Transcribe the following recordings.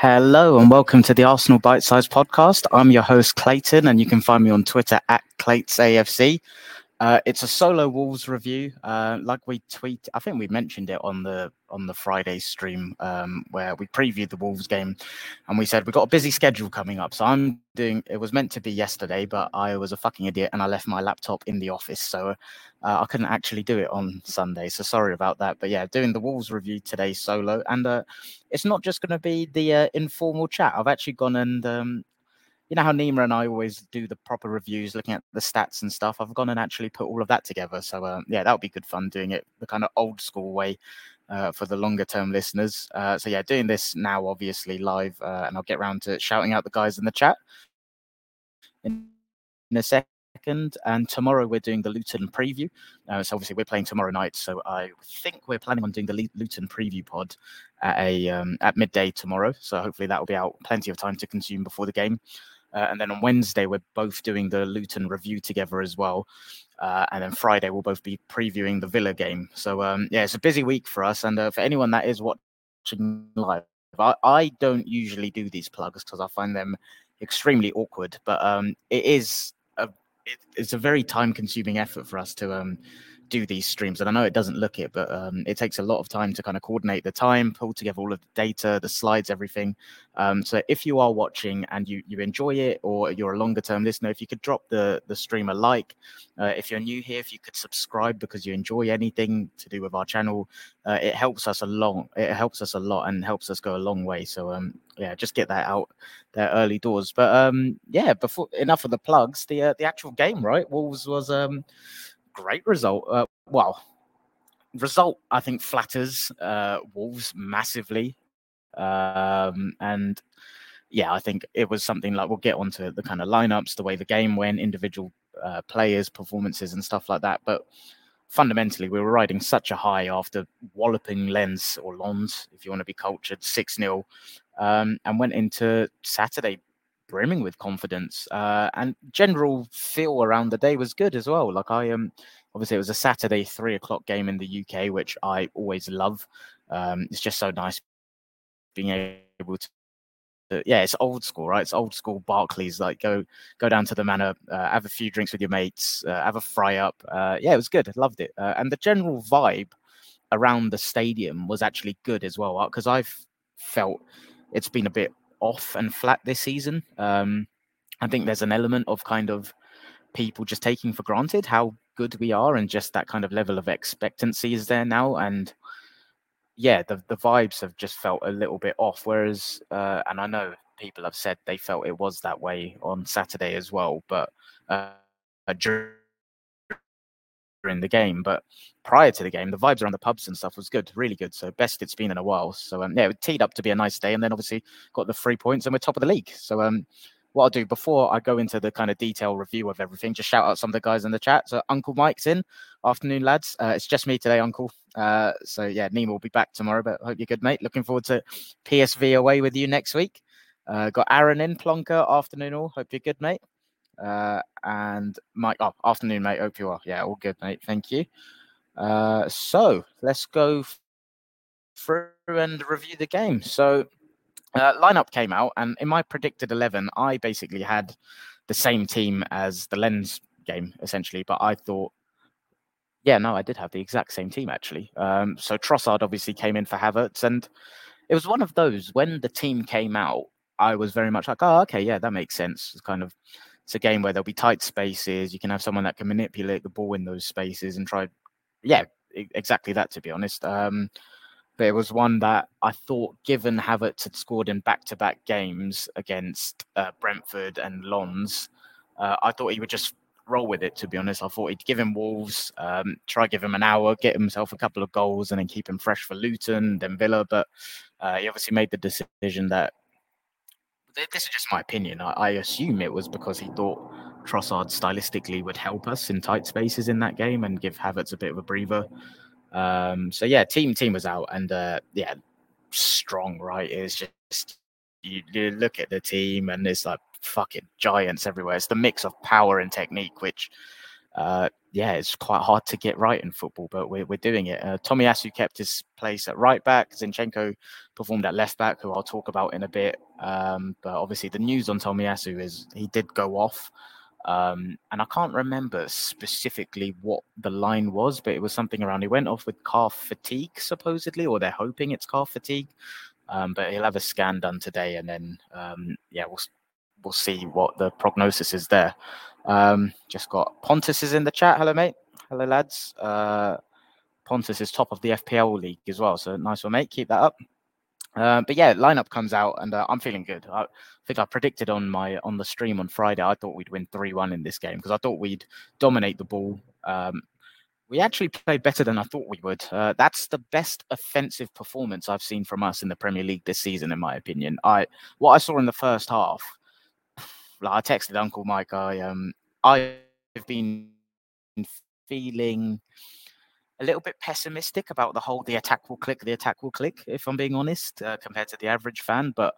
Hello and welcome to the Arsenal Bite Size Podcast. I'm your host Clayton, and you can find me on Twitter at claytsAFC. Uh, it's a solo Wolves review. Uh, like we tweet, I think we mentioned it on the on the Friday stream um, where we previewed the Wolves game, and we said we've got a busy schedule coming up. So I'm doing. It was meant to be yesterday, but I was a fucking idiot and I left my laptop in the office, so uh, I couldn't actually do it on Sunday. So sorry about that. But yeah, doing the Wolves review today solo, and uh, it's not just going to be the uh, informal chat. I've actually gone and um, you know how Nima and I always do the proper reviews, looking at the stats and stuff. I've gone and actually put all of that together. So uh, yeah, that would be good fun doing it the kind of old school way uh, for the longer term listeners. Uh, so yeah, doing this now, obviously live, uh, and I'll get around to shouting out the guys in the chat in, in a second. And tomorrow we're doing the Luton preview. Uh, so obviously we're playing tomorrow night. So I think we're planning on doing the Luton preview pod at a um, at midday tomorrow. So hopefully that will be out plenty of time to consume before the game. Uh, and then on Wednesday, we're both doing the Luton review together as well. Uh, and then Friday, we'll both be previewing the Villa game. So, um, yeah, it's a busy week for us. And uh, for anyone that is watching live, I, I don't usually do these plugs because I find them extremely awkward. But um, it is a, it, it's a very time consuming effort for us to um, do these streams. And I know it doesn't look it, but um, it takes a lot of time to kind of coordinate the time, pull together all of the data, the slides, everything. Um, so if you are watching and you you enjoy it, or you're a longer term listener, if you could drop the the stream a like. Uh, if you're new here, if you could subscribe because you enjoy anything to do with our channel, uh, it helps us a lot. It helps us a lot and helps us go a long way. So um, yeah, just get that out there early doors. But um, yeah, before enough of the plugs, the uh, the actual game, right? Wolves was um great result. Uh, well, result I think flatters uh, Wolves massively, um, and yeah, I think it was something like we'll get onto the kind of lineups, the way the game went, individual uh, players' performances, and stuff like that. But fundamentally, we were riding such a high after walloping Lens or Lons, if you want to be cultured, six 0 um, and went into Saturday brimming with confidence. Uh, and general feel around the day was good as well. Like I um obviously it was a Saturday three o'clock game in the UK, which I always love. Um, it's just so nice being able to. yeah, it's old school, right? It's old school Barclays. Like go go down to the manor, uh, have a few drinks with your mates, uh, have a fry up. Uh, yeah, it was good. I loved it, uh, and the general vibe around the stadium was actually good as well because I've felt it's been a bit off and flat this season. Um, I think there's an element of kind of people just taking for granted how good we are and just that kind of level of expectancy is there now. And yeah, the, the vibes have just felt a little bit off. Whereas, uh, and I know people have said they felt it was that way on Saturday as well, but uh, during the game. But prior to the game, the vibes around the pubs and stuff was good, really good. So best it's been in a while. So um, yeah, it teed up to be a nice day, and then obviously got the three points, and we're top of the league. So um, what I'll do before I go into the kind of detail review of everything, just shout out some of the guys in the chat. So Uncle Mike's in. Afternoon, lads. Uh, it's just me today, Uncle. Uh, so yeah, Nima will be back tomorrow, but hope you're good, mate. Looking forward to PSV away with you next week. Uh, got Aaron in, Plonker. Afternoon, all. Hope you're good, mate. Uh, and Mike, oh, afternoon, mate. Hope you are. Yeah, all good, mate. Thank you. Uh, so let's go through and review the game. So uh, lineup came out, and in my predicted eleven, I basically had the same team as the Lens game essentially, but I thought. Yeah, no, I did have the exact same team actually. Um, so Trossard obviously came in for Havertz, and it was one of those when the team came out, I was very much like, oh, okay, yeah, that makes sense. It's kind of it's a game where there'll be tight spaces. You can have someone that can manipulate the ball in those spaces and try yeah, exactly that. To be honest, um, but it was one that I thought, given Havertz had scored in back-to-back games against uh, Brentford and Lons, uh, I thought he would just roll with it. To be honest, I thought he'd give him Wolves, um, try give him an hour, get himself a couple of goals, and then keep him fresh for Luton, then Villa. But uh, he obviously made the decision that this is just my opinion. I, I assume it was because he thought Trossard stylistically would help us in tight spaces in that game and give Havertz a bit of a breather. Um, so yeah, team team was out and uh, yeah, strong. Right, it's just you, you look at the team and it's like fucking giants everywhere. It's the mix of power and technique, which uh, yeah, it's quite hard to get right in football, but we're, we're doing it. Uh, Tomiyasu kept his place at right back. Zinchenko performed at left back, who I'll talk about in a bit. Um, but obviously, the news on Tomiyasu is he did go off. Um, and I can't remember specifically what the line was, but it was something around he went off with calf fatigue, supposedly, or they're hoping it's calf fatigue. Um, but he'll have a scan done today, and then um, yeah, we'll we'll see what the prognosis is there. Um, just got Pontus is in the chat. Hello, mate. Hello, lads. Uh, Pontus is top of the FPL league as well, so nice one, mate. Keep that up. Uh, but yeah, lineup comes out, and uh, I'm feeling good. I think I predicted on my on the stream on Friday. I thought we'd win three one in this game because I thought we'd dominate the ball. Um, we actually played better than I thought we would. Uh, that's the best offensive performance I've seen from us in the Premier League this season, in my opinion. I what I saw in the first half. Like I texted Uncle Mike. I um I've been feeling a little bit pessimistic about the whole the attack will click, the attack will click, if I'm being honest, uh, compared to the average fan. But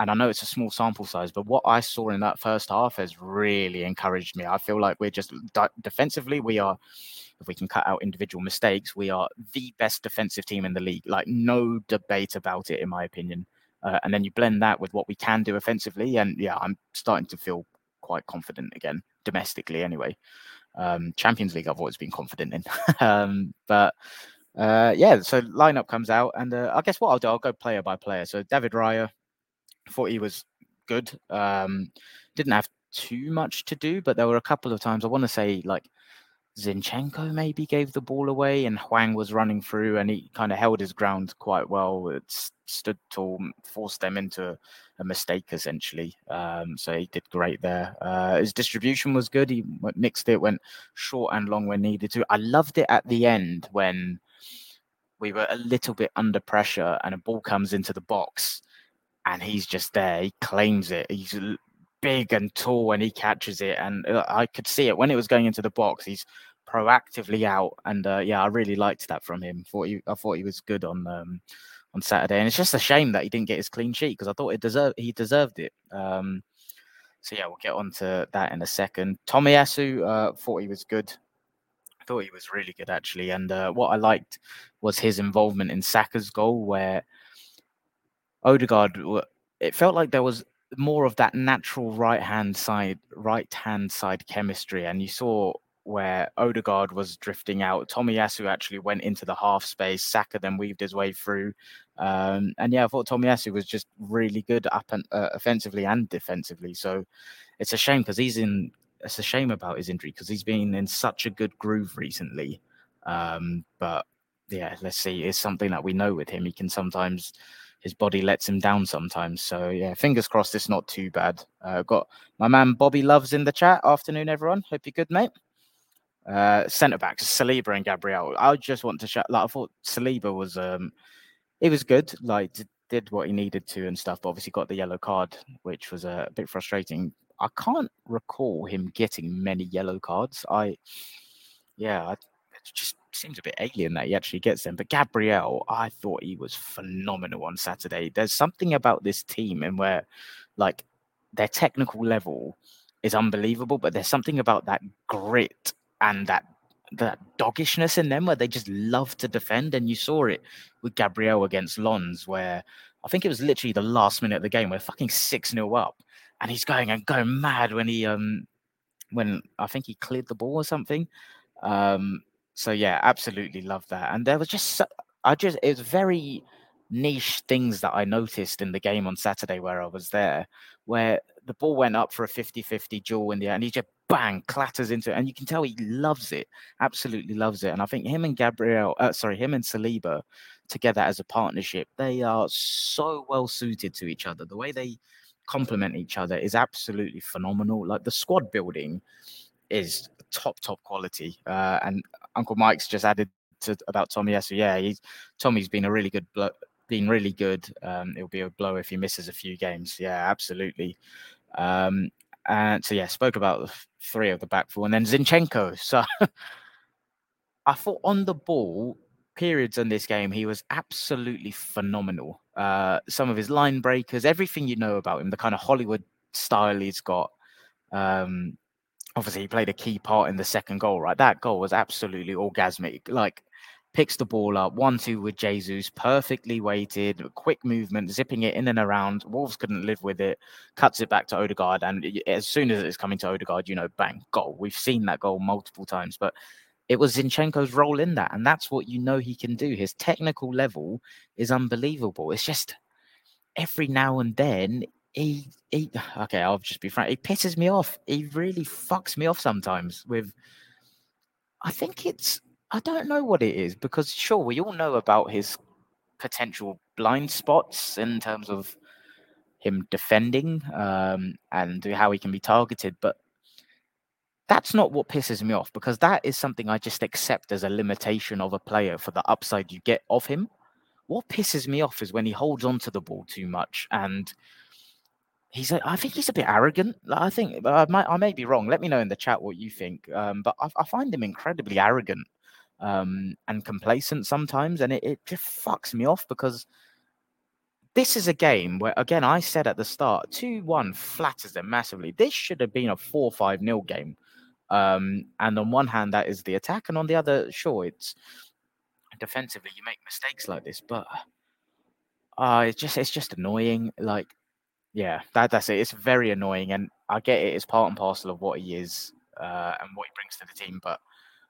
and I know it's a small sample size, but what I saw in that first half has really encouraged me. I feel like we're just defensively, we are, if we can cut out individual mistakes, we are the best defensive team in the league. Like, no debate about it, in my opinion. Uh, and then you blend that with what we can do offensively, and yeah, I'm starting to feel quite confident again, domestically anyway. Um, Champions League, I've always been confident in. um, but uh, yeah, so lineup comes out, and uh, I guess what I'll do, I'll go player by player. So David Raya, thought he was good. Um, didn't have too much to do, but there were a couple of times I want to say like Zinchenko maybe gave the ball away and Hwang was running through and he kind of held his ground quite well. It stood tall, forced them into a mistake essentially. Um, so he did great there. Uh, his distribution was good. He mixed it, went short and long when needed to. I loved it at the end when we were a little bit under pressure and a ball comes into the box and he's just there. He claims it. He's big and tall when he catches it. And uh, I could see it when it was going into the box. He's proactively out, and uh, yeah, I really liked that from him. Thought he, I thought he was good on um, on Saturday, and it's just a shame that he didn't get his clean sheet because I thought it deserved he deserved it. Um, so yeah, we'll get on to that in a second. Tomiyasu uh, thought he was good. I thought he was really good actually, and uh, what I liked was his involvement in Saka's goal, where Odegaard. It felt like there was more of that natural right hand side, right hand side chemistry, and you saw where Odegaard was drifting out. Tommy Tomiyasu actually went into the half space. Saka then weaved his way through. Um, and yeah, I thought Tommy Tomiyasu was just really good up and uh, offensively and defensively. So it's a shame because he's in. It's a shame about his injury because he's been in such a good groove recently. Um, but yeah, let's see. It's something that we know with him. He can sometimes his body lets him down sometimes. So yeah, fingers crossed it's not too bad. Uh, got my man Bobby Loves in the chat. Afternoon, everyone. Hope you're good, mate. Uh, centre backs Saliba and Gabriel. I just want to shout. Like I thought Saliba was um, it was good. Like did what he needed to and stuff. But obviously got the yellow card, which was a bit frustrating. I can't recall him getting many yellow cards. I yeah, I, just seems a bit alien that he actually gets them. But Gabriel, I thought he was phenomenal on Saturday. There's something about this team and where like their technical level is unbelievable, but there's something about that grit and that that doggishness in them where they just love to defend. And you saw it with Gabriel against Lons, where I think it was literally the last minute of the game, we're fucking 6 0 up. And he's going and going mad when he um when I think he cleared the ball or something. Um so yeah, absolutely love that. And there was just so, I just it was very niche things that I noticed in the game on Saturday where I was there, where the ball went up for a 50-50 duel in the air and he just bang clatters into it and you can tell he loves it absolutely loves it and i think him and gabriel uh, sorry him and saliba together as a partnership they are so well suited to each other the way they complement each other is absolutely phenomenal like the squad building is top top quality uh, and uncle mike's just added to about Tomiyasu yeah he's tommy's been a really good blo- been really good um, it'll be a blow if he misses a few games yeah absolutely um, and so yeah, spoke about the three of the back four, and then Zinchenko. So I thought on the ball, periods in this game, he was absolutely phenomenal. Uh, some of his line breakers, everything you know about him, the kind of Hollywood style he's got. Um, obviously he played a key part in the second goal, right? That goal was absolutely orgasmic. Like picks the ball up, one two with Jesus, perfectly weighted, quick movement, zipping it in and around. Wolves couldn't live with it, cuts it back to Odegaard, and as soon as it's coming to Odegaard, you know, bang, goal. We've seen that goal multiple times, but it was Zinchenko's role in that, and that's what you know he can do. His technical level is unbelievable. It's just every now and then he he okay, I'll just be frank. He pisses me off. He really fucks me off sometimes with I think it's I don't know what it is because sure we all know about his potential blind spots in terms of him defending um, and how he can be targeted, but that's not what pisses me off because that is something I just accept as a limitation of a player for the upside you get of him. What pisses me off is when he holds on to the ball too much and he's a, I think he's a bit arrogant. I think I might I may be wrong. Let me know in the chat what you think. Um, but I, I, find him incredibly arrogant um, and complacent sometimes, and it, it just fucks me off because this is a game where again I said at the start two one flatters them massively. This should have been a four five nil game. Um, and on one hand, that is the attack, and on the other, sure, it's defensively you make mistakes like this, but uh, it's just it's just annoying. Like yeah, that that's it. It's very annoying, and I get it. It's part and parcel of what he is uh, and what he brings to the team. But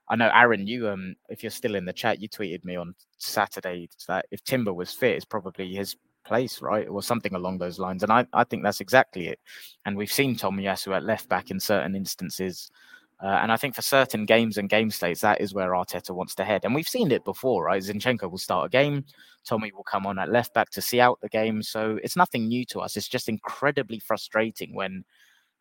I know Aaron, you um, if you're still in the chat, you tweeted me on Saturday that if Timber was fit, it's probably his place, right, or something along those lines. And I, I think that's exactly it. And we've seen Tomiyasu at left back in certain instances. Uh, and I think for certain games and game states, that is where Arteta wants to head. And we've seen it before, right? Zinchenko will start a game, Tommy will come on at left back to see out the game. So it's nothing new to us. It's just incredibly frustrating when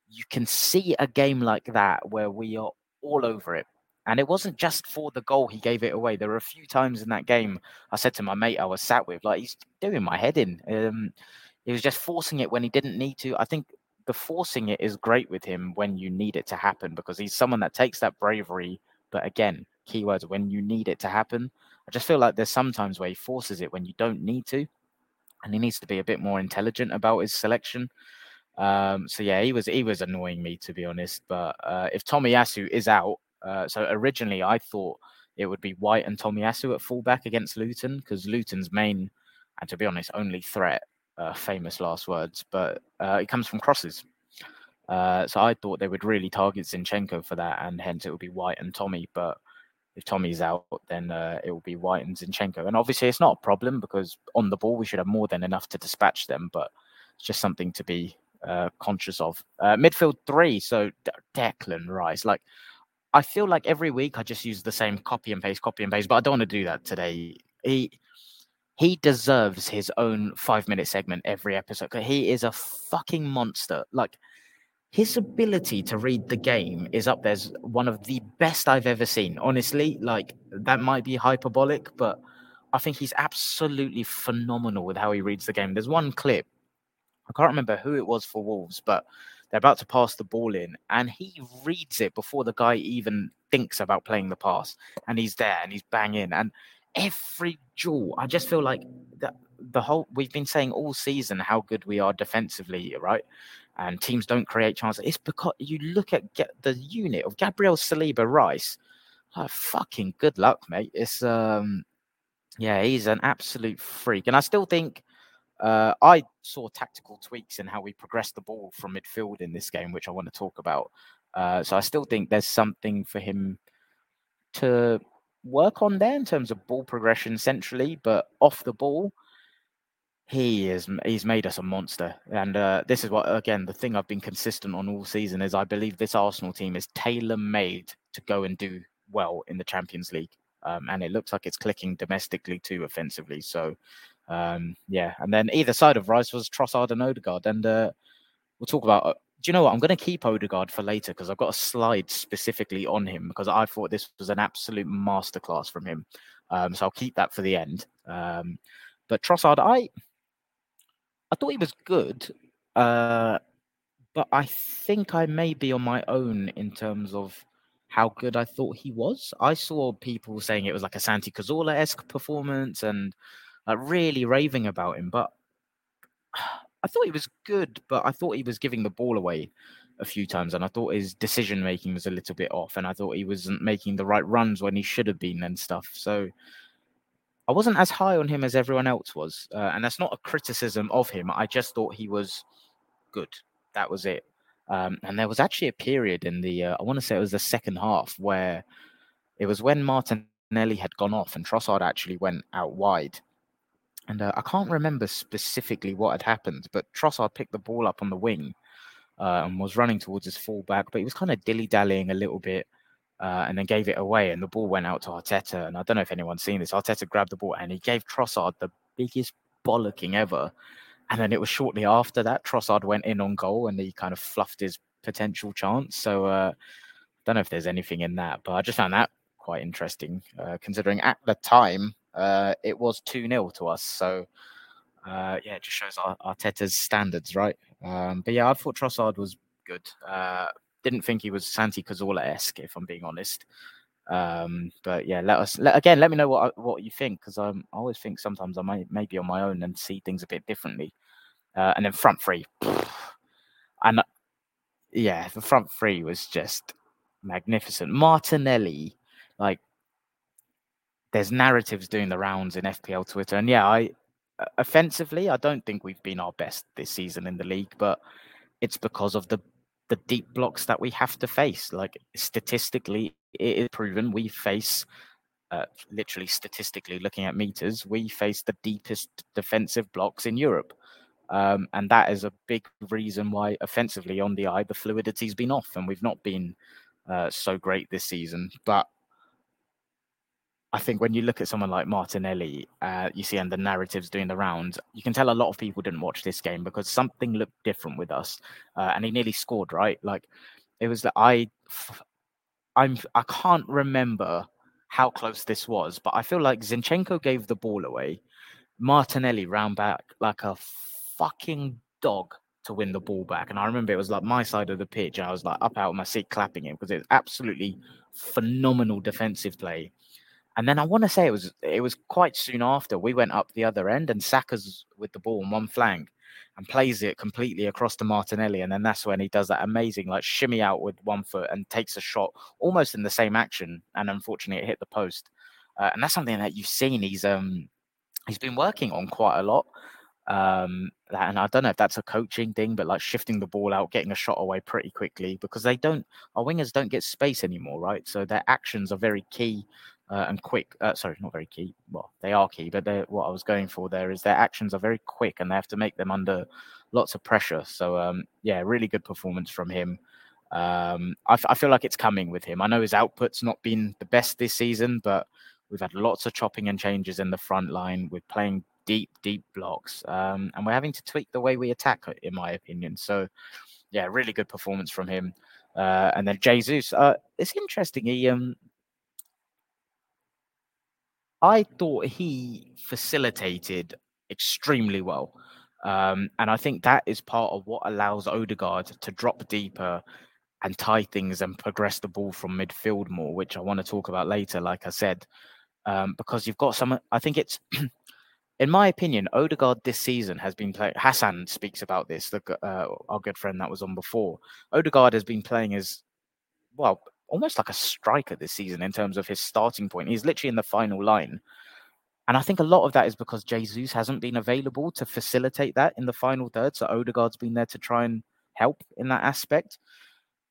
you can see a game like that where we are all over it. And it wasn't just for the goal he gave it away. There were a few times in that game I said to my mate I was sat with, like, he's doing my head in. Um, he was just forcing it when he didn't need to. I think the forcing it is great with him when you need it to happen because he's someone that takes that bravery. But again, keywords when you need it to happen. I just feel like there's sometimes where he forces it when you don't need to, and he needs to be a bit more intelligent about his selection. Um, so yeah, he was he was annoying me to be honest. But uh, if Tomiyasu is out, uh, so originally I thought it would be White and Tomiyasu at fullback against Luton because Luton's main and to be honest only threat uh, famous last words, but uh, it comes from crosses. Uh, so I thought they would really target Zinchenko for that, and hence it would be White and Tommy. But if Tommy's out, then uh, it will be White and Zinchenko. And obviously, it's not a problem because on the ball we should have more than enough to dispatch them. But it's just something to be uh, conscious of. Midfield three, so De- Declan Rice. Like I feel like every week I just use the same copy and paste, copy and paste, but I don't want to do that today. He he deserves his own five minute segment every episode. He is a fucking monster. Like his ability to read the game is up there as one of the best I've ever seen. Honestly, like that might be hyperbolic, but I think he's absolutely phenomenal with how he reads the game. There's one clip, I can't remember who it was for Wolves, but they're about to pass the ball in, and he reads it before the guy even thinks about playing the pass, and he's there and he's banging and every jewel. I just feel like the, the whole we've been saying all season how good we are defensively, right? And teams don't create chances. It's because you look at get the unit of Gabriel Saliba Rice. Oh, fucking good luck, mate. It's um yeah, he's an absolute freak. And I still think uh, I saw tactical tweaks in how we progressed the ball from midfield in this game, which I want to talk about. Uh, so I still think there's something for him to work on there in terms of ball progression centrally, but off the ball, he is he's made us a monster. And uh, this is what again the thing I've been consistent on all season is I believe this Arsenal team is tailor made to go and do well in the Champions League. Um, and it looks like it's clicking domestically too offensively. So um, yeah, and then either side of Rice was Trossard and Odegaard, and uh, we'll talk about uh, do you know what? I'm going to keep Odegaard for later because I've got a slide specifically on him because I thought this was an absolute masterclass from him. Um, so I'll keep that for the end. Um, but Trossard, I I thought he was good, uh, but I think I may be on my own in terms of how good I thought he was. I saw people saying it was like a Santi Cazorla esque performance and uh, really raving about him, but I thought he was good, but I thought he was giving the ball away a few times, and I thought his decision making was a little bit off, and I thought he wasn't making the right runs when he should have been and stuff. So I wasn't as high on him as everyone else was, uh, and that's not a criticism of him. I just thought he was good. That was it. Um, and there was actually a period in the, uh, I want to say it was the second half, where it was when Martinelli had gone off and Trossard actually went out wide. And uh, I can't remember specifically what had happened, but Trossard picked the ball up on the wing uh, and was running towards his fullback, but he was kind of dilly dallying a little bit. Uh, and then gave it away, and the ball went out to Arteta. And I don't know if anyone's seen this. Arteta grabbed the ball and he gave Trossard the biggest bollocking ever. And then it was shortly after that Trossard went in on goal, and he kind of fluffed his potential chance. So uh, I don't know if there's anything in that, but I just found that quite interesting, uh, considering at the time uh, it was two 0 to us. So uh, yeah, it just shows Arteta's standards, right? Um, but yeah, I thought Trossard was good. Uh, didn't think he was Santi Cazorla esque, if I'm being honest. Um, but yeah, let us let, again. Let me know what what you think because I always think sometimes I might maybe on my own and see things a bit differently. Uh, and then front three, and yeah, the front three was just magnificent. Martinelli, like, there's narratives doing the rounds in FPL Twitter, and yeah, I offensively, I don't think we've been our best this season in the league, but it's because of the the deep blocks that we have to face. Like statistically, it is proven we face, uh, literally statistically looking at meters, we face the deepest defensive blocks in Europe. Um, and that is a big reason why offensively on the eye, the fluidity's been off and we've not been uh, so great this season. But I think when you look at someone like Martinelli, uh, you see and the narratives doing the rounds, you can tell a lot of people didn't watch this game because something looked different with us, uh, and he nearly scored. Right, like it was that I, I'm I can't remember how close this was, but I feel like Zinchenko gave the ball away, Martinelli round back like a fucking dog to win the ball back, and I remember it was like my side of the pitch, and I was like up out of my seat clapping him because it was absolutely phenomenal defensive play and then I want to say it was it was quite soon after we went up the other end and Saka's with the ball on one flank and plays it completely across to Martinelli. And then that's when he does that amazing like shimmy out with one foot and takes a shot almost in the same action. And unfortunately it hit the post. Uh, and that's something that you've seen he's um he's been working on quite a lot. Um, and I don't know if that's a coaching thing, but like shifting the ball out, getting a shot away pretty quickly because they don't, our wingers don't get space anymore, right? So their actions are very key uh, and quick. Uh, sorry, not very key. Well, they are key, but what I was going for there is their actions are very quick and they have to make them under lots of pressure. So, um, yeah, really good performance from him. Um, I, f- I feel like it's coming with him. I know his output's not been the best this season, but we've had lots of chopping and changes in the front line. We're playing deep, deep blocks, um, and we're having to tweak the way we attack, in my opinion. So, yeah, really good performance from him. Uh, and then Jesus, uh, it's interesting. He um, I thought he facilitated extremely well. Um, and I think that is part of what allows Odegaard to drop deeper and tie things and progress the ball from midfield more, which I want to talk about later, like I said, um, because you've got some. I think it's, in my opinion, Odegaard this season has been playing. Hassan speaks about this, the, uh, our good friend that was on before. Odegaard has been playing as well almost like a striker this season in terms of his starting point. He's literally in the final line. And I think a lot of that is because Jesus hasn't been available to facilitate that in the final third. So Odegaard's been there to try and help in that aspect.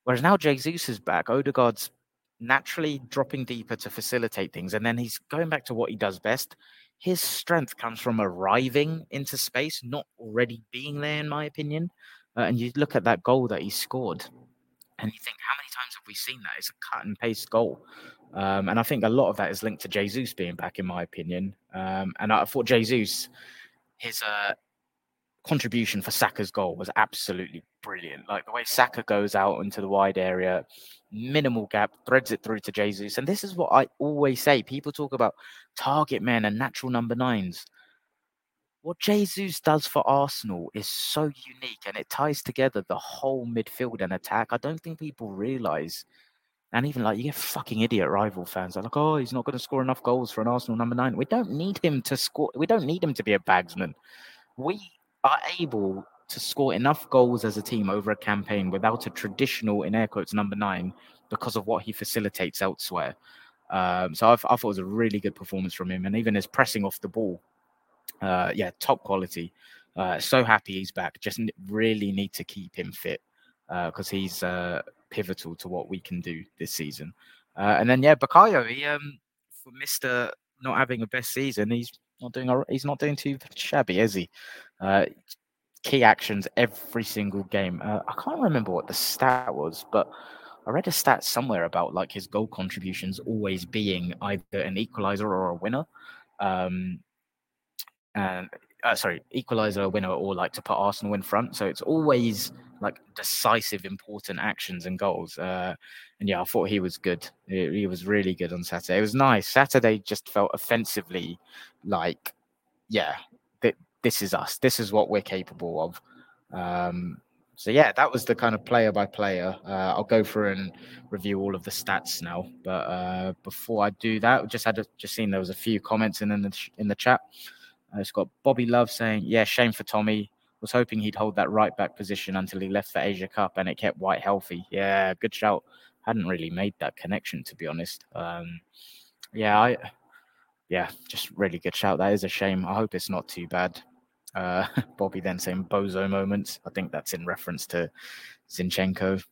Whereas now Jesus is back, Odegaard's naturally dropping deeper to facilitate things. And then he's going back to what he does best. His strength comes from arriving into space, not already being there, in my opinion. Uh, and you look at that goal that he scored and you think, how many times have we seen that? It's a cut and paste goal. Um, and I think a lot of that is linked to Jesus being back, in my opinion. Um, and I thought Jesus, his uh, contribution for Saka's goal was absolutely brilliant. Like the way Saka goes out into the wide area, minimal gap, threads it through to Jesus. And this is what I always say people talk about target men and natural number nines what Jesus does for Arsenal is so unique and it ties together the whole midfield and attack. I don't think people realize. And even like you get fucking idiot rival fans are like, oh, he's not going to score enough goals for an Arsenal number nine. We don't need him to score. We don't need him to be a bagsman. We are able to score enough goals as a team over a campaign without a traditional, in air quotes, number nine because of what he facilitates elsewhere. Um, so I, I, thought it was a really good performance from him, and even his pressing off the ball, uh, yeah, top quality. Uh, so happy he's back. Just really need to keep him fit uh because uh, he's uh, pivotal to what we can do this season. Uh, and then yeah, Bukayo, he um, for Mister not having a best season, he's not doing he's not doing too shabby, is he? Uh, key actions every single game. Uh, I can't remember what the stat was, but I read a stat somewhere about like his goal contributions always being either an equalizer or a winner. Um, and uh, sorry, equalizer, a winner, or like to put Arsenal in front. So it's always like decisive, important actions and goals. Uh, and yeah, I thought he was good. He, he was really good on Saturday. It was nice. Saturday just felt offensively like, yeah, th- this is us. This is what we're capable of. Um, so yeah, that was the kind of player by player. Uh, I'll go through and review all of the stats now. But uh, before I do that, just had a, just seen there was a few comments in, in the in the chat. Uh, it's got Bobby Love saying, "Yeah, shame for Tommy. Was hoping he'd hold that right back position until he left for Asia Cup, and it kept White healthy. Yeah, good shout. Hadn't really made that connection to be honest. Um, yeah, I, yeah, just really good shout. That is a shame. I hope it's not too bad. Uh, Bobby then saying bozo moments. I think that's in reference to Zinchenko.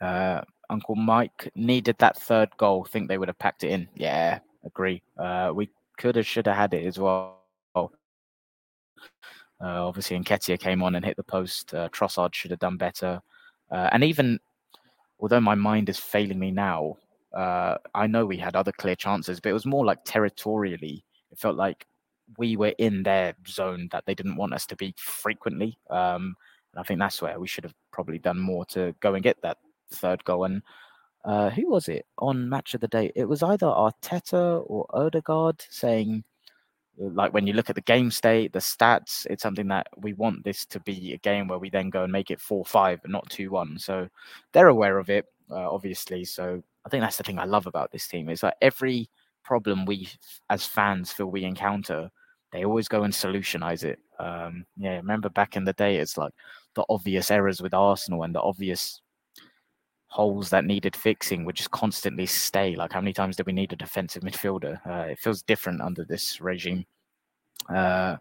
Uh, Uncle Mike needed that third goal. Think they would have packed it in. Yeah, agree. Uh, we could have, should have had it as well. Uh, obviously, Nketiah came on and hit the post. Uh, Trossard should have done better. Uh, and even, although my mind is failing me now, uh, I know we had other clear chances, but it was more like territorially. It felt like we were in their zone that they didn't want us to be frequently. Um, and I think that's where we should have probably done more to go and get that third goal. And uh, who was it on match of the day? It was either Arteta or Odegaard saying like when you look at the game state, the stats, it's something that we want this to be a game where we then go and make it 4 5 and not 2 1. So they're aware of it, uh, obviously. So I think that's the thing I love about this team is that every problem we as fans feel we encounter, they always go and solutionize it. Um, yeah, remember back in the day, it's like the obvious errors with Arsenal and the obvious holes that needed fixing would just constantly stay. Like, how many times did we need a defensive midfielder? Uh, it feels different under this regime. Uh,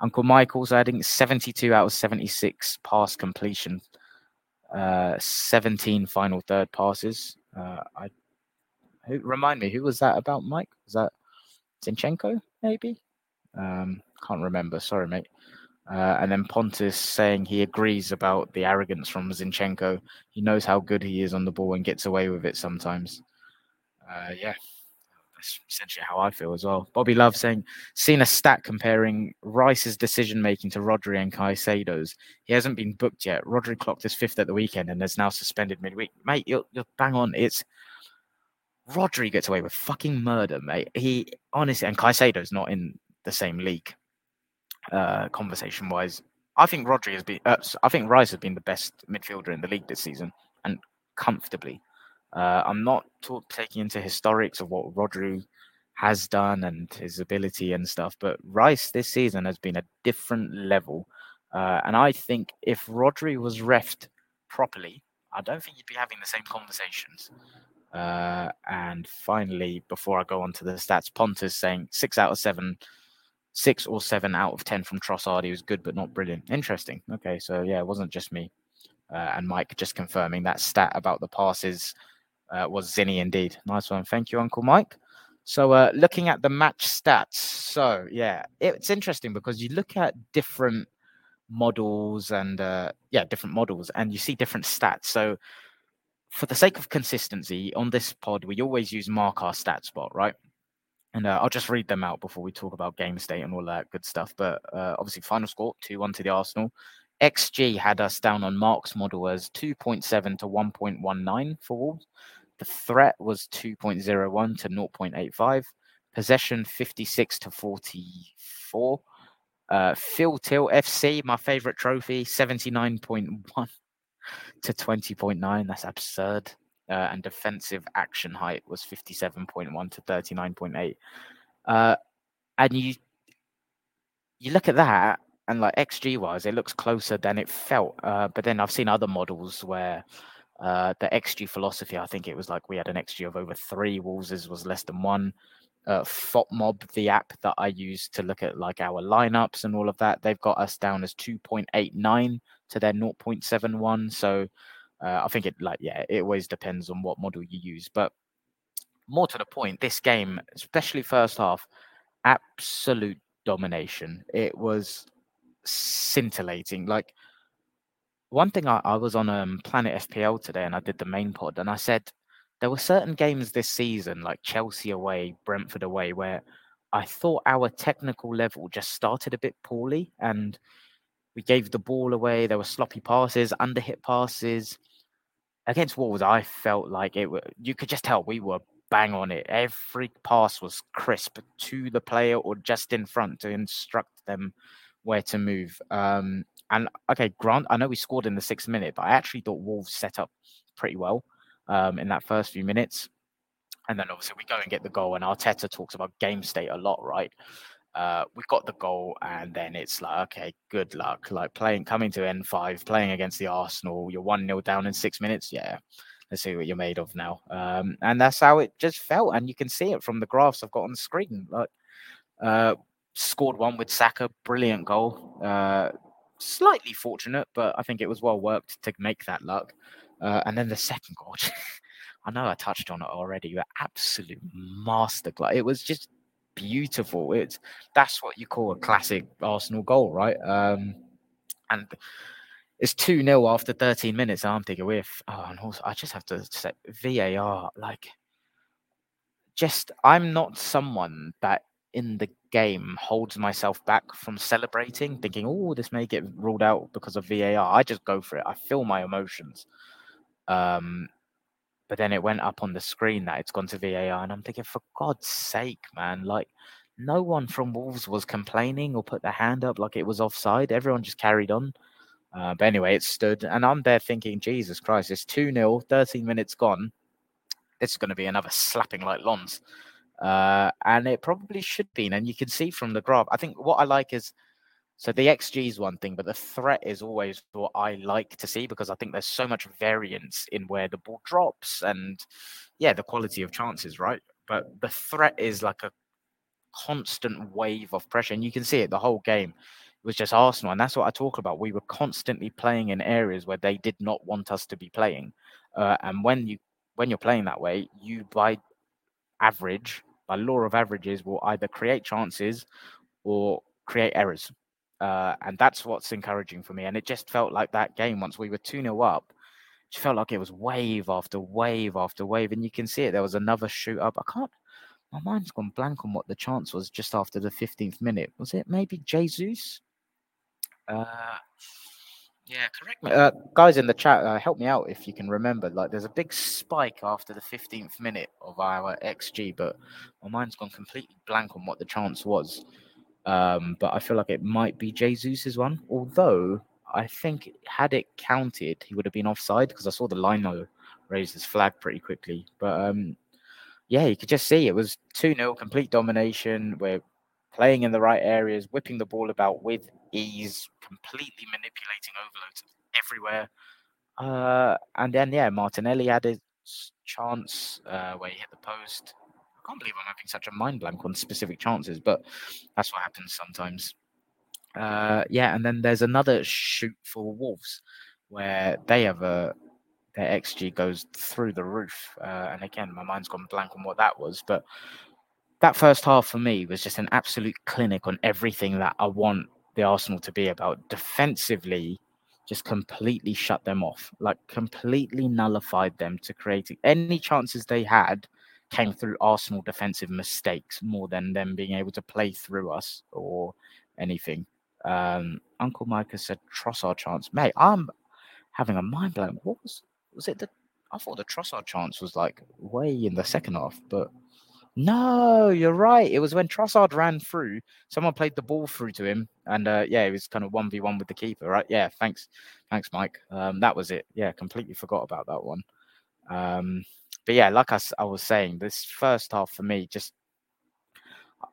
Uncle Michael's adding 72 out of 76 pass completion, uh, 17 final third passes. Uh, I who, remind me, who was that about, Mike? Was that Zinchenko, maybe? Um, can't remember. Sorry, mate. Uh, and then Pontus saying he agrees about the arrogance from Zinchenko. He knows how good he is on the ball and gets away with it sometimes. Uh, yeah, that's essentially how I feel as well. Bobby Love saying, seen a stat comparing Rice's decision making to Rodri and Caicedo's. He hasn't been booked yet. Rodri clocked his fifth at the weekend and is now suspended midweek. Mate, you're, you're bang on. It's Rodri gets away with fucking murder, mate. He honestly, and Caicedo's not in the same league uh, conversation wise. I think Rodri has been. Uh, I think Rice has been the best midfielder in the league this season, and comfortably. Uh, I'm not taking into historics of what Rodri has done and his ability and stuff, but Rice this season has been a different level. Uh, and I think if Rodri was refed properly, I don't think you'd be having the same conversations. Uh, and finally, before I go on to the stats, Pontus saying six out of seven six or seven out of ten from Trossard. He was good, but not brilliant. Interesting. Okay, so yeah, it wasn't just me. Uh, and Mike just confirming that stat about the passes uh, was Zinny indeed. Nice one. Thank you, Uncle Mike. So uh, looking at the match stats. So yeah, it's interesting because you look at different models and uh, yeah, different models, and you see different stats. So for the sake of consistency on this pod, we always use mark our stat spot, right? And uh, I'll just read them out before we talk about game state and all that good stuff. But uh, obviously, final score 2 1 to the Arsenal. XG had us down on Mark's model as 2.7 to 1.19 for Wolves. The threat was 2.01 to 0.85. Possession 56 to 44. Uh, field tilt FC, my favorite trophy, 79.1 to 20.9. That's absurd uh, and defensive action height was 57.1 to 39.8. Uh, and you you look at that, and like XG wise, it looks closer than it felt. Uh, but then I've seen other models where uh, the XG philosophy, I think it was like we had an XG of over three. Wolves was less than one. Uh, FotMob, the app that I use to look at like our lineups and all of that, they've got us down as 2.89 to their 0.71. So uh, I think it like yeah, it always depends on what model you use. But more to the point, this game, especially first half, absolute domination. It was scintillating. Like one thing I, I was on um, Planet FPL today and I did the main pod and I said there were certain games this season, like Chelsea away, Brentford away, where I thought our technical level just started a bit poorly and we gave the ball away. There were sloppy passes, underhit passes. Against Wolves, I felt like it. You could just tell we were bang on it. Every pass was crisp to the player or just in front to instruct them where to move. Um, and okay, Grant, I know we scored in the sixth minute, but I actually thought Wolves set up pretty well um, in that first few minutes. And then obviously we go and get the goal, and Arteta talks about game state a lot, right? Uh, we got the goal, and then it's like, okay, good luck. Like playing, coming to N5, playing against the Arsenal, you're 1 0 down in six minutes. Yeah, let's see what you're made of now. Um, and that's how it just felt. And you can see it from the graphs I've got on the screen. Like, uh, scored one with Saka, brilliant goal. Uh, slightly fortunate, but I think it was well worked to make that luck. Uh, and then the second goal, I know I touched on it already. You're absolute masterclass. It was just beautiful. It's that's what you call a classic Arsenal goal, right? Um, and it's 2 0 after 13 minutes. I'm thinking, with oh, and also I just have to say VAR, like, just I'm not someone that in the game holds myself back from celebrating, thinking, oh, this may get ruled out because of VAR. I just go for it. I feel my emotions. Um, but then it went up on the screen that it's gone to VAR, and I'm thinking, for God's sake, man, like no one from Wolves was complaining or put their hand up like it was offside. Everyone just carried on. Uh, but anyway, it stood, and I'm there thinking, Jesus Christ, it's 2 0, 13 minutes gone. This is going to be another slapping like Lons. Uh, and it probably should be. And you can see from the graph, I think what I like is so the XG is one thing, but the threat is always what I like to see because I think there's so much variance in where the ball drops and yeah, the quality of chances, right? But the threat is like a constant wave of pressure, and you can see it the whole game. It was just Arsenal, and that's what I talk about. We were constantly playing in areas where they did not want us to be playing, uh, and when you when you're playing that way, you by average, by law of averages, will either create chances or create errors. Uh, and that's what's encouraging for me. And it just felt like that game once we were 2 0 up, it felt like it was wave after wave after wave. And you can see it. There was another shoot up. I can't, my mind's gone blank on what the chance was just after the 15th minute. Was it maybe Jesus? Uh, yeah, correct me. Uh, guys in the chat, uh, help me out if you can remember. Like, there's a big spike after the 15th minute of our XG, but my mind's gone completely blank on what the chance was. Um, but I feel like it might be Jesus's one. Although I think had it counted, he would have been offside because I saw the lino raise his flag pretty quickly. But um, yeah, you could just see it was 2 0, complete domination. We're playing in the right areas, whipping the ball about with ease, completely manipulating overloads everywhere. Uh, and then, yeah, Martinelli had his chance uh, where he hit the post can't believe I'm having such a mind blank on specific chances, but that's what happens sometimes. Uh, yeah, and then there's another shoot for Wolves where they have a their XG goes through the roof. Uh, and again, my mind's gone blank on what that was, but that first half for me was just an absolute clinic on everything that I want the Arsenal to be about. Defensively, just completely shut them off, like completely nullified them to create any chances they had came through Arsenal defensive mistakes more than them being able to play through us or anything. Um, Uncle Micah said Trossard chance. Mate, I'm having a mind blown. What was was it the I thought the Trossard chance was like way in the second half, but no, you're right. It was when Trossard ran through, someone played the ball through to him, and uh, yeah, it was kind of 1v1 with the keeper, right? Yeah, thanks. Thanks, Mike. Um, that was it. Yeah, completely forgot about that one. Um, but yeah, like I, I was saying, this first half for me, just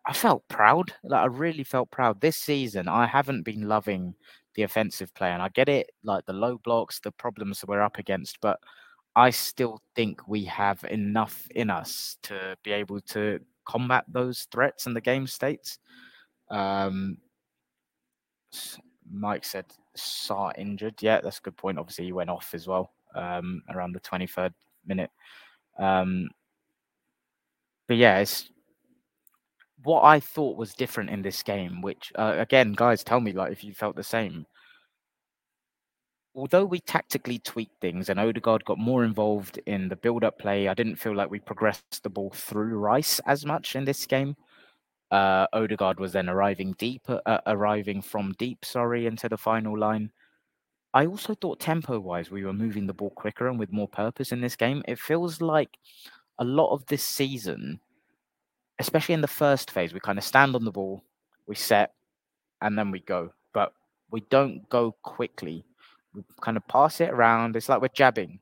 I felt proud. Like I really felt proud this season. I haven't been loving the offensive play, and I get it, like the low blocks, the problems that we're up against, but I still think we have enough in us to be able to combat those threats in the game states. Um, Mike said Sarr injured. Yeah, that's a good point. Obviously, he went off as well um, around the 23rd minute. Um, but yeah, it's what I thought was different in this game, which uh, again, guys, tell me like if you felt the same. Although we tactically tweaked things and Odegaard got more involved in the build-up play, I didn't feel like we progressed the ball through Rice as much in this game. Uh, Odegaard was then arriving deep, uh, arriving from deep, sorry, into the final line. I also thought tempo-wise, we were moving the ball quicker and with more purpose in this game. It feels like a lot of this season especially in the first phase, we kind of stand on the ball, we set, and then we go. But we don't go quickly. We kind of pass it around. It's like we're jabbing.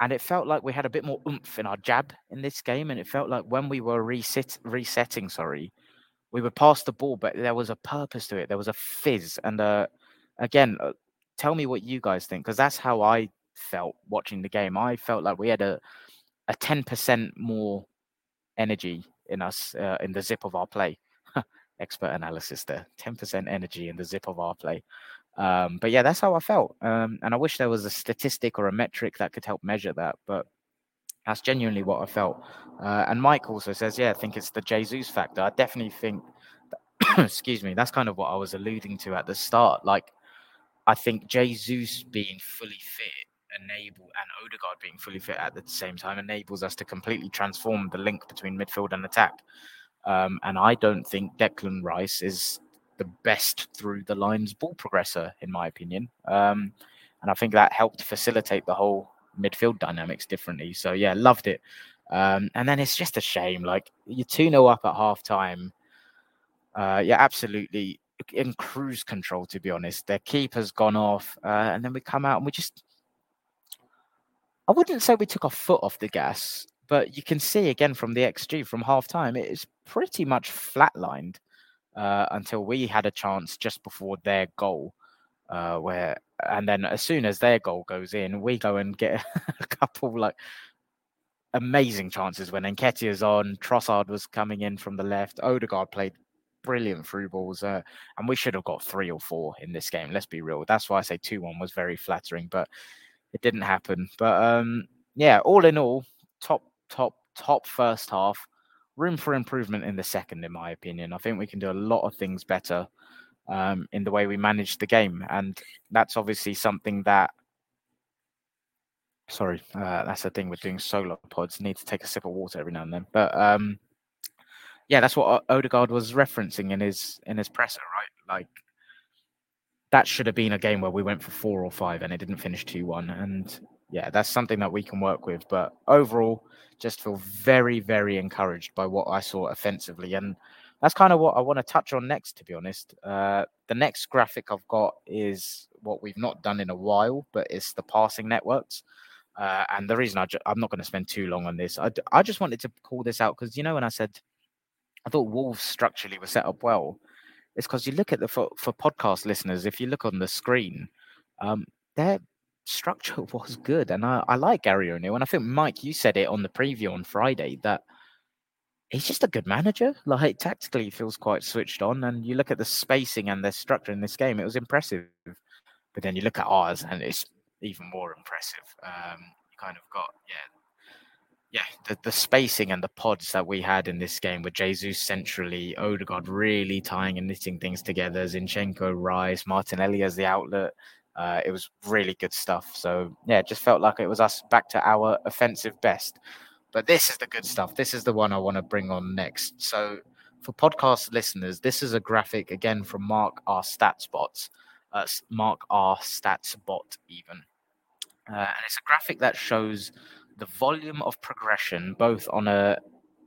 And it felt like we had a bit more oomph in our jab in this game. And it felt like when we were reset, resetting, sorry, we would pass the ball, but there was a purpose to it. There was a fizz. And uh, again, uh, tell me what you guys think, because that's how I felt watching the game. I felt like we had a a 10% more energy in us uh, in the zip of our play. Expert analysis there. 10% energy in the zip of our play. Um, but yeah, that's how I felt. Um, and I wish there was a statistic or a metric that could help measure that. But that's genuinely what I felt. Uh, and Mike also says, yeah, I think it's the Jesus factor. I definitely think, excuse me, that's kind of what I was alluding to at the start. Like, I think Jesus being fully fit enable and Odegaard being fully fit at the same time enables us to completely transform the link between midfield and attack. Um, and I don't think Declan Rice is the best through the lines ball progressor, in my opinion. Um, and I think that helped facilitate the whole midfield dynamics differently. So yeah, loved it. Um, and then it's just a shame, like you're 2 0 up at half time. Uh, yeah, absolutely in cruise control, to be honest. Their keeper's gone off, uh, and then we come out and we just I wouldn't say we took our foot off the gas, but you can see again from the XG from half time, it is pretty much flatlined uh, until we had a chance just before their goal. Uh, where and then as soon as their goal goes in, we go and get a couple like amazing chances when Nketiah's on, Trossard was coming in from the left, Odegaard played brilliant through balls, uh, and we should have got three or four in this game. Let's be real. That's why I say two one was very flattering, but it didn't happen. But um, yeah, all in all, top, top, top first half. Room for improvement in the second, in my opinion. I think we can do a lot of things better um, in the way we manage the game, and that's obviously something that. Sorry, uh, that's the thing with doing solo pods. Need to take a sip of water every now and then. But um, yeah, that's what Odegaard was referencing in his in his presser, right? Like that should have been a game where we went for four or five and it didn't finish 2 1. And yeah, that's something that we can work with. But overall, just feel very, very encouraged by what I saw offensively. And that's kind of what I want to touch on next, to be honest. Uh, the next graphic I've got is what we've not done in a while, but it's the passing networks. Uh, and the reason I I'm not going to spend too long on this, I, d- I just wanted to call this out because, you know, when I said I thought Wolves structurally were set up well, is because you look at the for, for podcast listeners, if you look on the screen, um, their structure was good, and I, I like Gary O'Neill, and I think Mike, you said it on the preview on Friday that he's just a good manager. Like tactically, he feels quite switched on, and you look at the spacing and the structure in this game, it was impressive. But then you look at ours, and it's even more impressive. Um, you kind of got yeah yeah, the, the spacing and the pods that we had in this game with Jesus centrally, Odegaard really tying and knitting things together, Zinchenko, Rice, Martinelli as the outlet. Uh, it was really good stuff. So yeah, it just felt like it was us back to our offensive best. But this is the good stuff. This is the one I want to bring on next. So for podcast listeners, this is a graphic again from Mark R Stats Bots. Uh, Mark R Stats Bot even. Uh, and it's a graphic that shows the volume of progression, both on a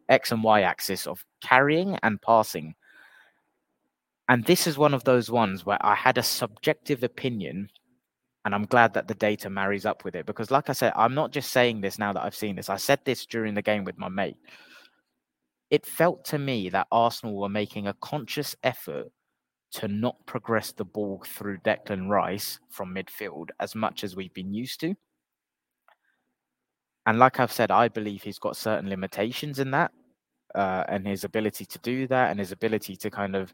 x and y axis of carrying and passing. And this is one of those ones where I had a subjective opinion, and I'm glad that the data marries up with it. Because, like I said, I'm not just saying this now that I've seen this. I said this during the game with my mate. it felt to me that Arsenal were making a conscious effort to not progress the ball through Declan Rice from midfield as much as we've been used to. And like I've said, I believe he's got certain limitations in that, uh, and his ability to do that, and his ability to kind of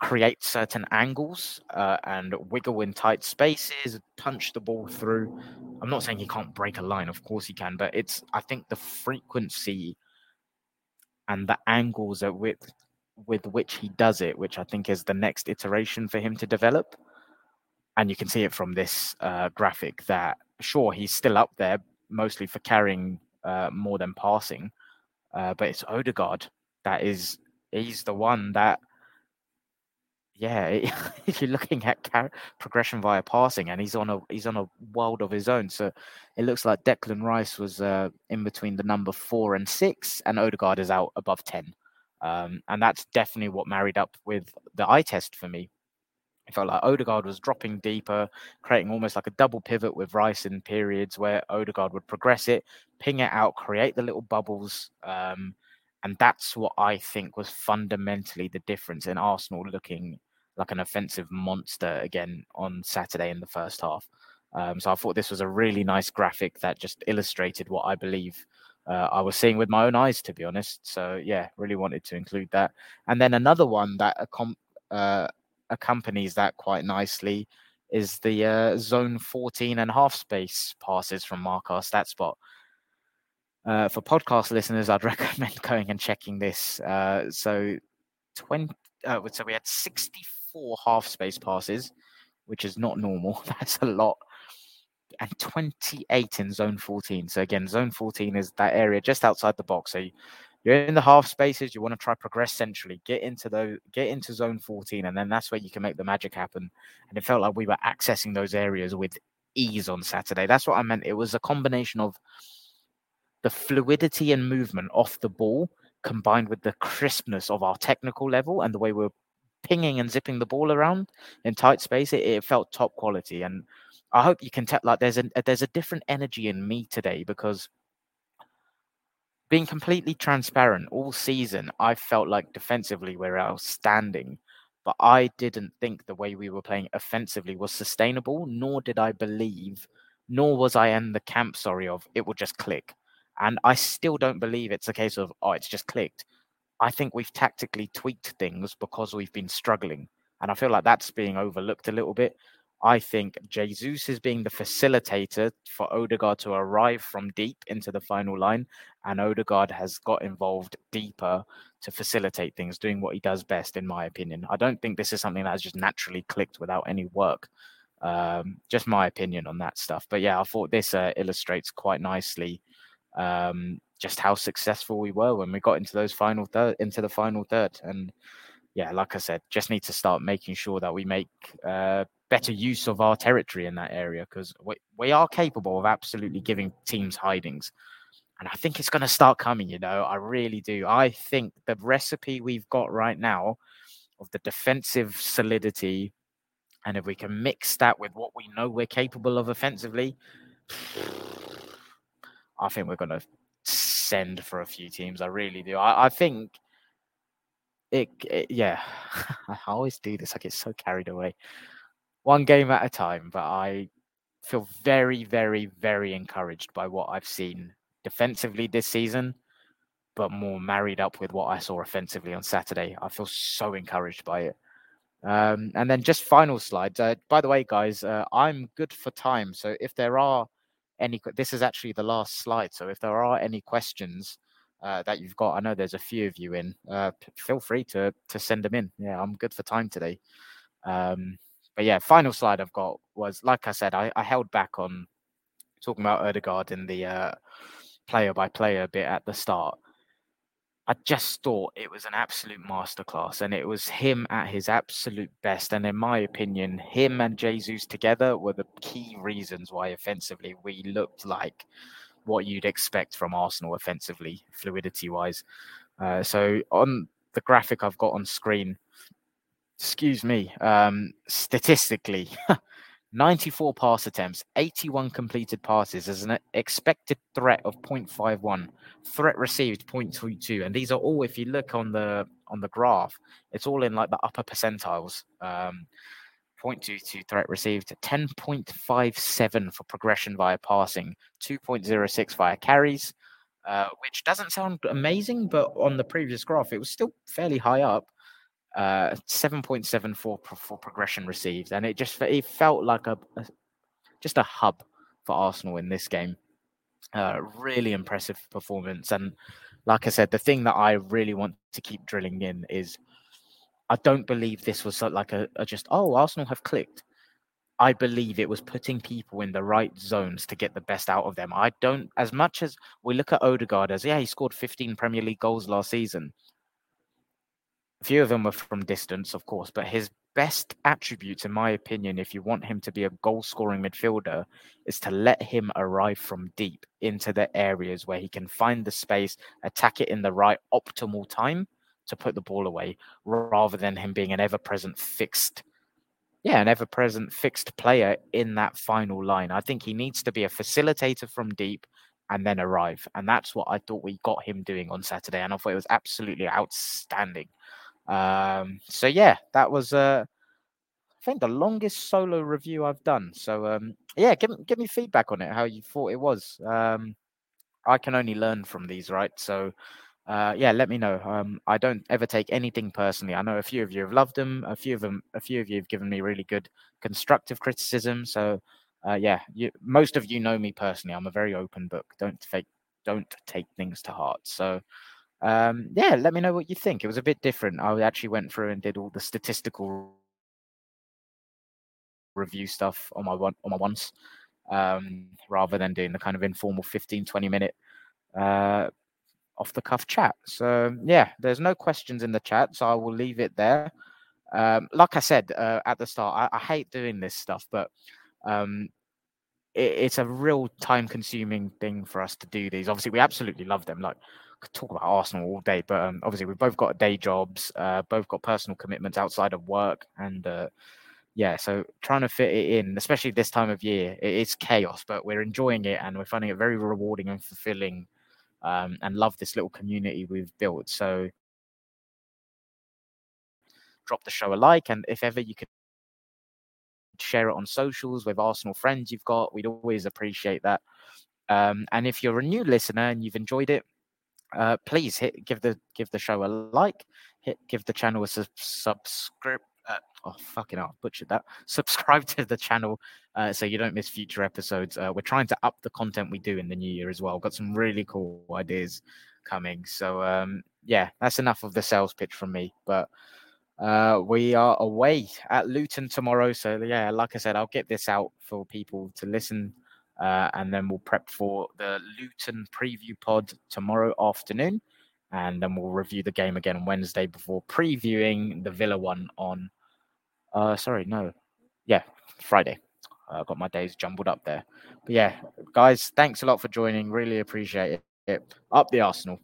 create certain angles uh, and wiggle in tight spaces, punch the ball through. I'm not saying he can't break a line, of course he can, but it's I think the frequency and the angles at with with which he does it, which I think is the next iteration for him to develop. And you can see it from this uh, graphic that sure he's still up there mostly for carrying uh, more than passing, uh, but it's Odegaard that is he's the one that yeah, if you're looking at car- progression via passing, and he's on a he's on a world of his own. So it looks like Declan Rice was uh, in between the number four and six, and Odegaard is out above ten. Um, and that's definitely what married up with the eye test for me. It felt like Odegaard was dropping deeper, creating almost like a double pivot with Rice in periods where Odegaard would progress it, ping it out, create the little bubbles. Um, and that's what I think was fundamentally the difference in Arsenal looking like an offensive monster again on Saturday in the first half. Um, so I thought this was a really nice graphic that just illustrated what I believe uh, I was seeing with my own eyes, to be honest. So yeah, really wanted to include that. And then another one that accom- uh, accompanies that quite nicely is the uh, zone 14 and half space passes from Mark our stat spot. Uh, for podcast listeners, I'd recommend going and checking this. Uh, so 20, uh, so we had 64 half space passes, which is not normal. That's a lot. And 28 in zone 14. So again, zone 14 is that area just outside the box. So you're in the half spaces. You want to try progress centrally, get into the get into zone 14, and then that's where you can make the magic happen. And it felt like we were accessing those areas with ease on Saturday. That's what I meant. It was a combination of the fluidity and movement off the ball combined with the crispness of our technical level and the way we're pinging and zipping the ball around in tight space, it, it felt top quality. And I hope you can tell like there's a there's a different energy in me today because being completely transparent all season, I felt like defensively we're outstanding, but I didn't think the way we were playing offensively was sustainable, nor did I believe, nor was I in the camp, sorry, of it would just click. And I still don't believe it's a case of, oh, it's just clicked. I think we've tactically tweaked things because we've been struggling. And I feel like that's being overlooked a little bit. I think Jesus is being the facilitator for Odegaard to arrive from deep into the final line, and Odegaard has got involved deeper to facilitate things, doing what he does best, in my opinion. I don't think this is something that has just naturally clicked without any work. Um, just my opinion on that stuff. But yeah, I thought this uh, illustrates quite nicely um, just how successful we were when we got into those final third, into the final third, and yeah, like I said, just need to start making sure that we make uh, better use of our territory in that area because we, we are capable of absolutely giving teams hidings. And I think it's going to start coming, you know, I really do. I think the recipe we've got right now of the defensive solidity, and if we can mix that with what we know we're capable of offensively, I think we're going to send for a few teams. I really do. I, I think it, it, yeah, I always do this. I get so carried away. One game at a time, but I feel very, very, very encouraged by what I've seen defensively this season, but more married up with what I saw offensively on Saturday. I feel so encouraged by it. Um, and then just final slides. Uh, by the way, guys, uh, I'm good for time. So if there are any, this is actually the last slide. So if there are any questions uh, that you've got, I know there's a few of you in. Uh, feel free to to send them in. Yeah, I'm good for time today. Um, but yeah, final slide I've got was like I said, I, I held back on talking about Odegaard in the uh, player by player bit at the start. I just thought it was an absolute masterclass, and it was him at his absolute best. And in my opinion, him and Jesus together were the key reasons why offensively we looked like what you'd expect from Arsenal offensively, fluidity wise. Uh, so on the graphic I've got on screen, excuse me, um, statistically, 94 pass attempts, 81 completed passes as an expected threat of 0.51, threat received 0.22, and these are all if you look on the on the graph, it's all in like the upper percentiles. Um, 0.22 threat received, 10.57 for progression via passing, 2.06 via carries, uh, which doesn't sound amazing, but on the previous graph, it was still fairly high up. Uh, 7.74 for, for progression received, and it just it felt like a, a just a hub for Arsenal in this game. Uh, really impressive performance, and like I said, the thing that I really want to keep drilling in is I don't believe this was like a, a just oh Arsenal have clicked. I believe it was putting people in the right zones to get the best out of them. I don't, as much as we look at Odegaard as, yeah, he scored 15 Premier League goals last season. A few of them were from distance, of course, but his best attributes, in my opinion, if you want him to be a goal scoring midfielder, is to let him arrive from deep into the areas where he can find the space, attack it in the right optimal time to put the ball away, rather than him being an ever present fixed. Yeah, an ever present fixed player in that final line. I think he needs to be a facilitator from deep and then arrive. And that's what I thought we got him doing on Saturday. And I thought it was absolutely outstanding. Um, so yeah, that was uh, I think the longest solo review I've done. So um, yeah, give give me feedback on it, how you thought it was. Um, I can only learn from these, right? So uh, yeah, let me know. Um, I don't ever take anything personally. I know a few of you have loved them. A few of them, a few of you have given me really good constructive criticism. So uh, yeah, you, most of you know me personally. I'm a very open book. Don't take don't take things to heart. So um, yeah, let me know what you think. It was a bit different. I actually went through and did all the statistical review stuff on my one on my ones, um, rather than doing the kind of informal 15, 20 minute uh, off the cuff chat. So yeah, there's no questions in the chat, so I will leave it there. Um, like I said uh, at the start, I, I, hate doing this stuff, but um, it, it's a real time consuming thing for us to do these. Obviously, we absolutely love them. Like could talk about Arsenal all day, but um, obviously we've both got day jobs, uh, both got personal commitments outside of work, and uh, yeah, so trying to fit it in, especially this time of year, it is chaos, but we're enjoying it and we're finding it very rewarding and fulfilling, um, and love this little community we've built. So drop the show a like, and if ever you could share it on socials with Arsenal friends you've got, we'd always appreciate that. Um, and if you're a new listener and you've enjoyed it, uh, please hit give the give the show a like, hit give the channel a sub- subscribe. Uh, oh fucking hell, butchered that. Subscribe to the channel uh, so you don't miss future episodes. Uh, we're trying to up the content we do in the new year as well. Got some really cool ideas coming. So um, yeah, that's enough of the sales pitch from me. But uh, we are away at Luton tomorrow. So yeah, like I said, I'll get this out for people to listen uh, and then we'll prep for the Luton preview pod tomorrow afternoon. And then we'll review the game again Wednesday before previewing the Villa one on, uh, sorry, no, yeah, Friday. I uh, got my days jumbled up there. But yeah, guys, thanks a lot for joining. Really appreciate it. Up the Arsenal,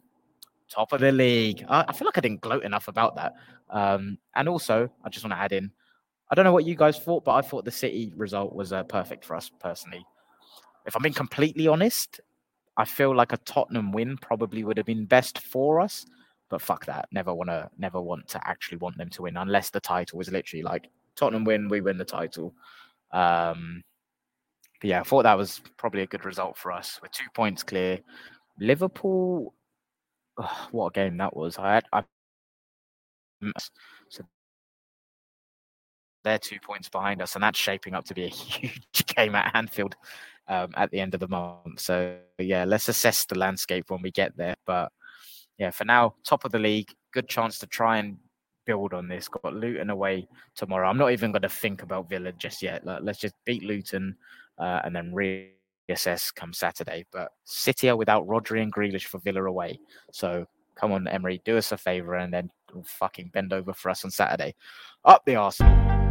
top of the league. I, I feel like I didn't gloat enough about that. Um, and also, I just want to add in, I don't know what you guys thought, but I thought the City result was uh, perfect for us personally if I'm being completely honest, I feel like a Tottenham win probably would have been best for us. But fuck that. Never wanna never want to actually want them to win unless the title was literally like Tottenham win, we win the title. Um yeah, I thought that was probably a good result for us. We're two points clear. Liverpool, oh, what a game that was. I, I so they're two points behind us, and that's shaping up to be a huge game at Anfield um, at the end of the month. So yeah, let's assess the landscape when we get there. But yeah, for now, top of the league, good chance to try and build on this. Got Luton away tomorrow. I'm not even going to think about Villa just yet. Like, let's just beat Luton uh, and then reassess come Saturday. But City are without Rodri and Grealish for Villa away. So come on, Emery, do us a favour and then fucking bend over for us on Saturday. Up the Arsenal.